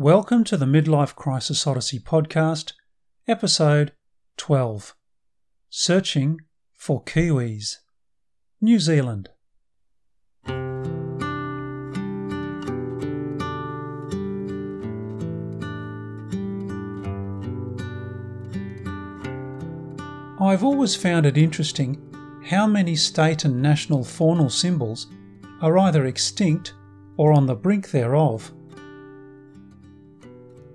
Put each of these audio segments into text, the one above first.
Welcome to the Midlife Crisis Odyssey podcast, episode 12 Searching for Kiwis, New Zealand. I've always found it interesting how many state and national faunal symbols are either extinct or on the brink thereof.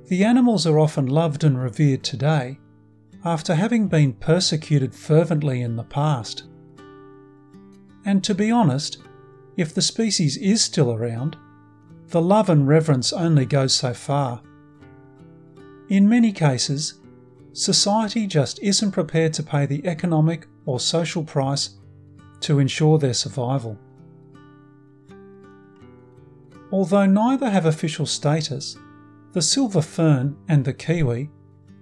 The animals are often loved and revered today after having been persecuted fervently in the past. And to be honest, if the species is still around, the love and reverence only goes so far. In many cases, society just isn't prepared to pay the economic or social price to ensure their survival. Although neither have official status, the silver fern and the kiwi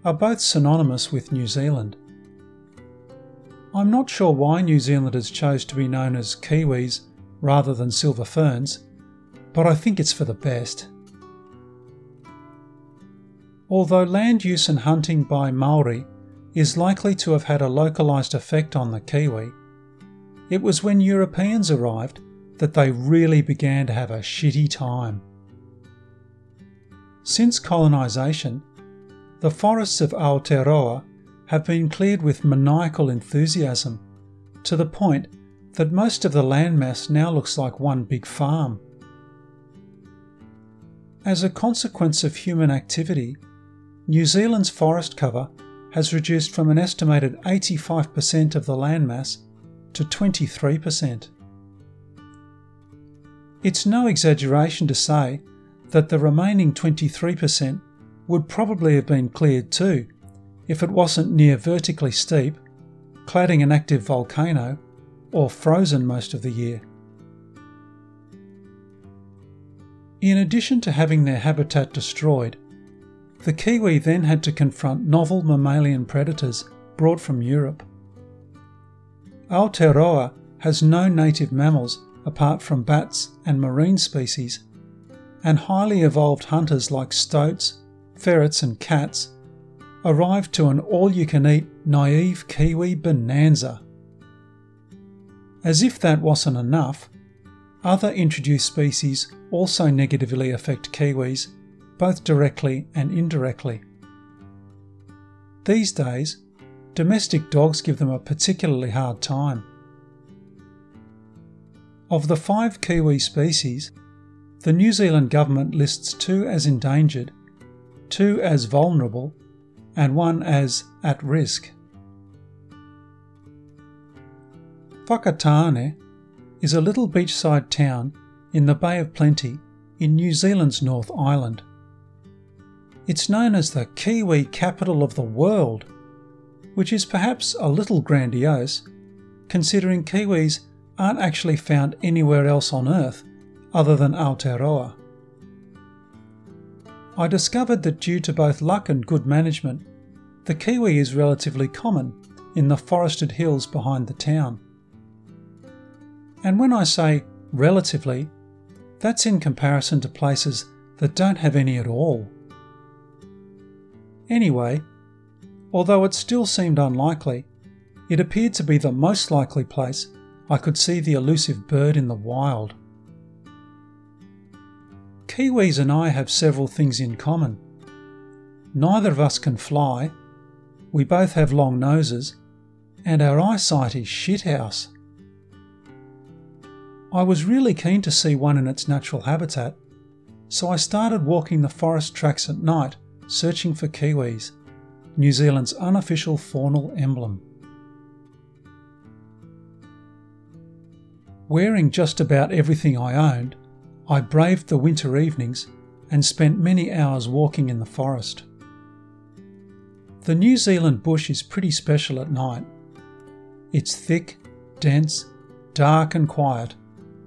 are both synonymous with New Zealand. I'm not sure why New Zealanders chose to be known as kiwis rather than silver ferns, but I think it's for the best. Although land use and hunting by Maori is likely to have had a localised effect on the kiwi, it was when Europeans arrived that they really began to have a shitty time. Since colonisation, the forests of Aotearoa have been cleared with maniacal enthusiasm to the point that most of the landmass now looks like one big farm. As a consequence of human activity, New Zealand's forest cover has reduced from an estimated 85% of the landmass to 23%. It's no exaggeration to say that the remaining 23% would probably have been cleared too if it wasn't near vertically steep, cladding an active volcano, or frozen most of the year. In addition to having their habitat destroyed, the kiwi then had to confront novel mammalian predators brought from Europe. Aotearoa has no native mammals apart from bats and marine species, and highly evolved hunters like stoats, ferrets, and cats arrived to an all you can eat naive kiwi bonanza. As if that wasn't enough, other introduced species also negatively affect kiwis, both directly and indirectly. These days, domestic dogs give them a particularly hard time. Of the five kiwi species, the New Zealand government lists two as endangered, two as vulnerable, and one as at risk. Whakatane is a little beachside town in the Bay of Plenty in New Zealand's North Island. It's known as the Kiwi capital of the world, which is perhaps a little grandiose, considering Kiwis aren't actually found anywhere else on Earth other than Aotearoa. I discovered that due to both luck and good management, the kiwi is relatively common in the forested hills behind the town. And when I say relatively, that's in comparison to places that don't have any at all. Anyway, although it still seemed unlikely, it appeared to be the most likely place I could see the elusive bird in the wild. Kiwis and I have several things in common. Neither of us can fly, we both have long noses, and our eyesight is shithouse. I was really keen to see one in its natural habitat, so I started walking the forest tracks at night searching for kiwis, New Zealand's unofficial faunal emblem. Wearing just about everything I owned, I braved the winter evenings and spent many hours walking in the forest. The New Zealand bush is pretty special at night. It's thick, dense, dark, and quiet,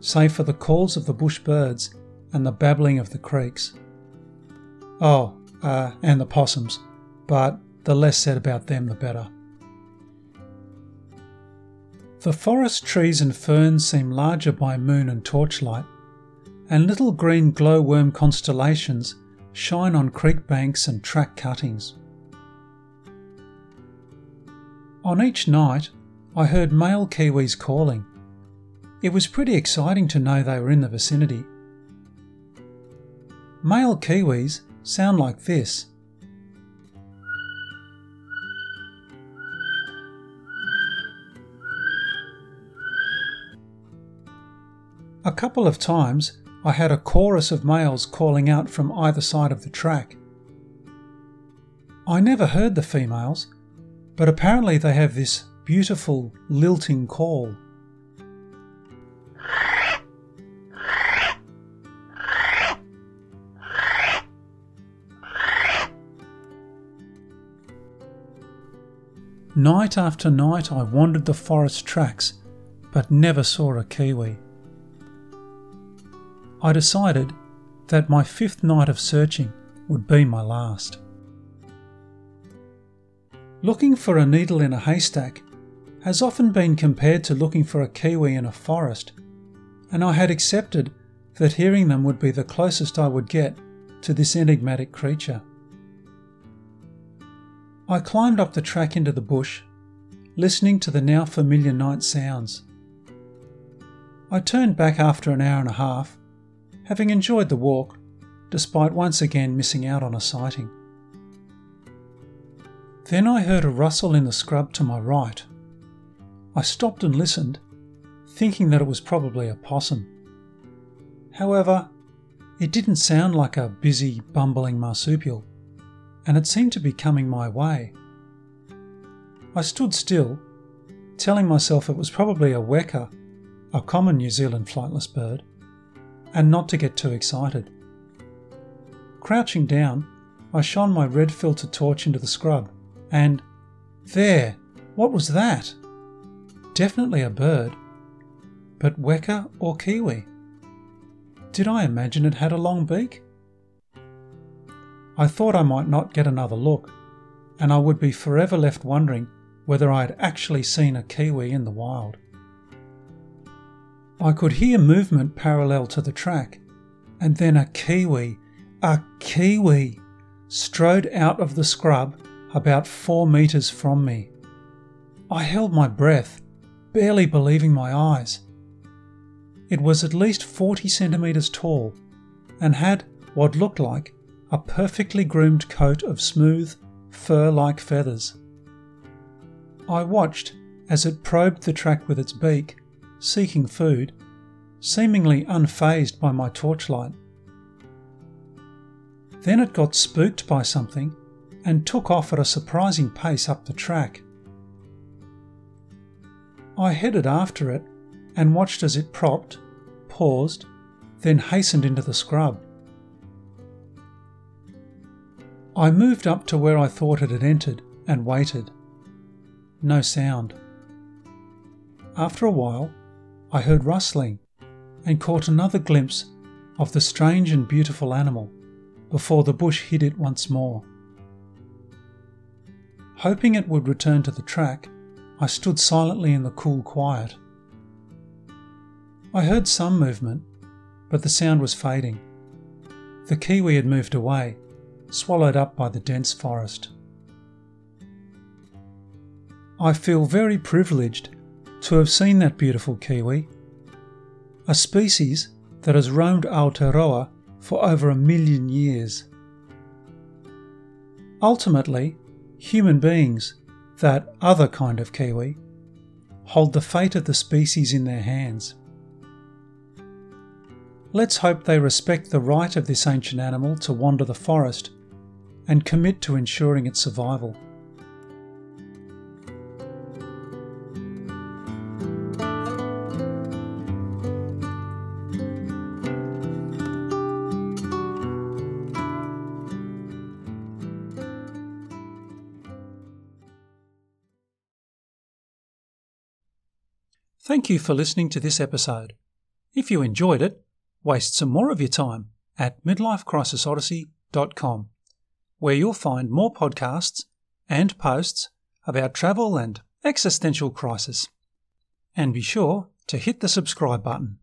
save for the calls of the bush birds and the babbling of the creeks. Oh, uh, and the possums, but the less said about them the better. The forest trees and ferns seem larger by moon and torchlight, and little green glowworm constellations shine on creek banks and track cuttings. On each night, I heard male kiwis calling. It was pretty exciting to know they were in the vicinity. Male kiwis sound like this. A couple of times I had a chorus of males calling out from either side of the track. I never heard the females, but apparently they have this beautiful lilting call. Night after night I wandered the forest tracks, but never saw a kiwi. I decided that my fifth night of searching would be my last. Looking for a needle in a haystack has often been compared to looking for a kiwi in a forest, and I had accepted that hearing them would be the closest I would get to this enigmatic creature. I climbed up the track into the bush, listening to the now familiar night sounds. I turned back after an hour and a half having enjoyed the walk, despite once again missing out on a sighting. Then I heard a rustle in the scrub to my right. I stopped and listened, thinking that it was probably a possum. However, it didn't sound like a busy, bumbling marsupial, and it seemed to be coming my way. I stood still, telling myself it was probably a weka, a common New Zealand flightless bird and not to get too excited. Crouching down, I shone my red filter torch into the scrub, and there, what was that? Definitely a bird, but weka or kiwi? Did I imagine it had a long beak? I thought I might not get another look, and I would be forever left wondering whether I had actually seen a kiwi in the wild. I could hear movement parallel to the track, and then a kiwi, a kiwi, strode out of the scrub about four metres from me. I held my breath, barely believing my eyes. It was at least 40 centimetres tall and had what looked like a perfectly groomed coat of smooth, fur like feathers. I watched as it probed the track with its beak seeking food, seemingly unfazed by my torchlight. Then it got spooked by something and took off at a surprising pace up the track. I headed after it and watched as it propped, paused, then hastened into the scrub. I moved up to where I thought it had entered and waited. No sound. After a while, I heard rustling and caught another glimpse of the strange and beautiful animal before the bush hid it once more. Hoping it would return to the track, I stood silently in the cool quiet. I heard some movement, but the sound was fading. The kiwi had moved away, swallowed up by the dense forest. I feel very privileged to have seen that beautiful kiwi, a species that has roamed Aotearoa for over a million years. Ultimately, human beings, that other kind of kiwi, hold the fate of the species in their hands. Let's hope they respect the right of this ancient animal to wander the forest and commit to ensuring its survival. Thank you for listening to this episode. If you enjoyed it, waste some more of your time at midlifecrisisodyssey.com, where you'll find more podcasts and posts about travel and existential crisis. And be sure to hit the subscribe button.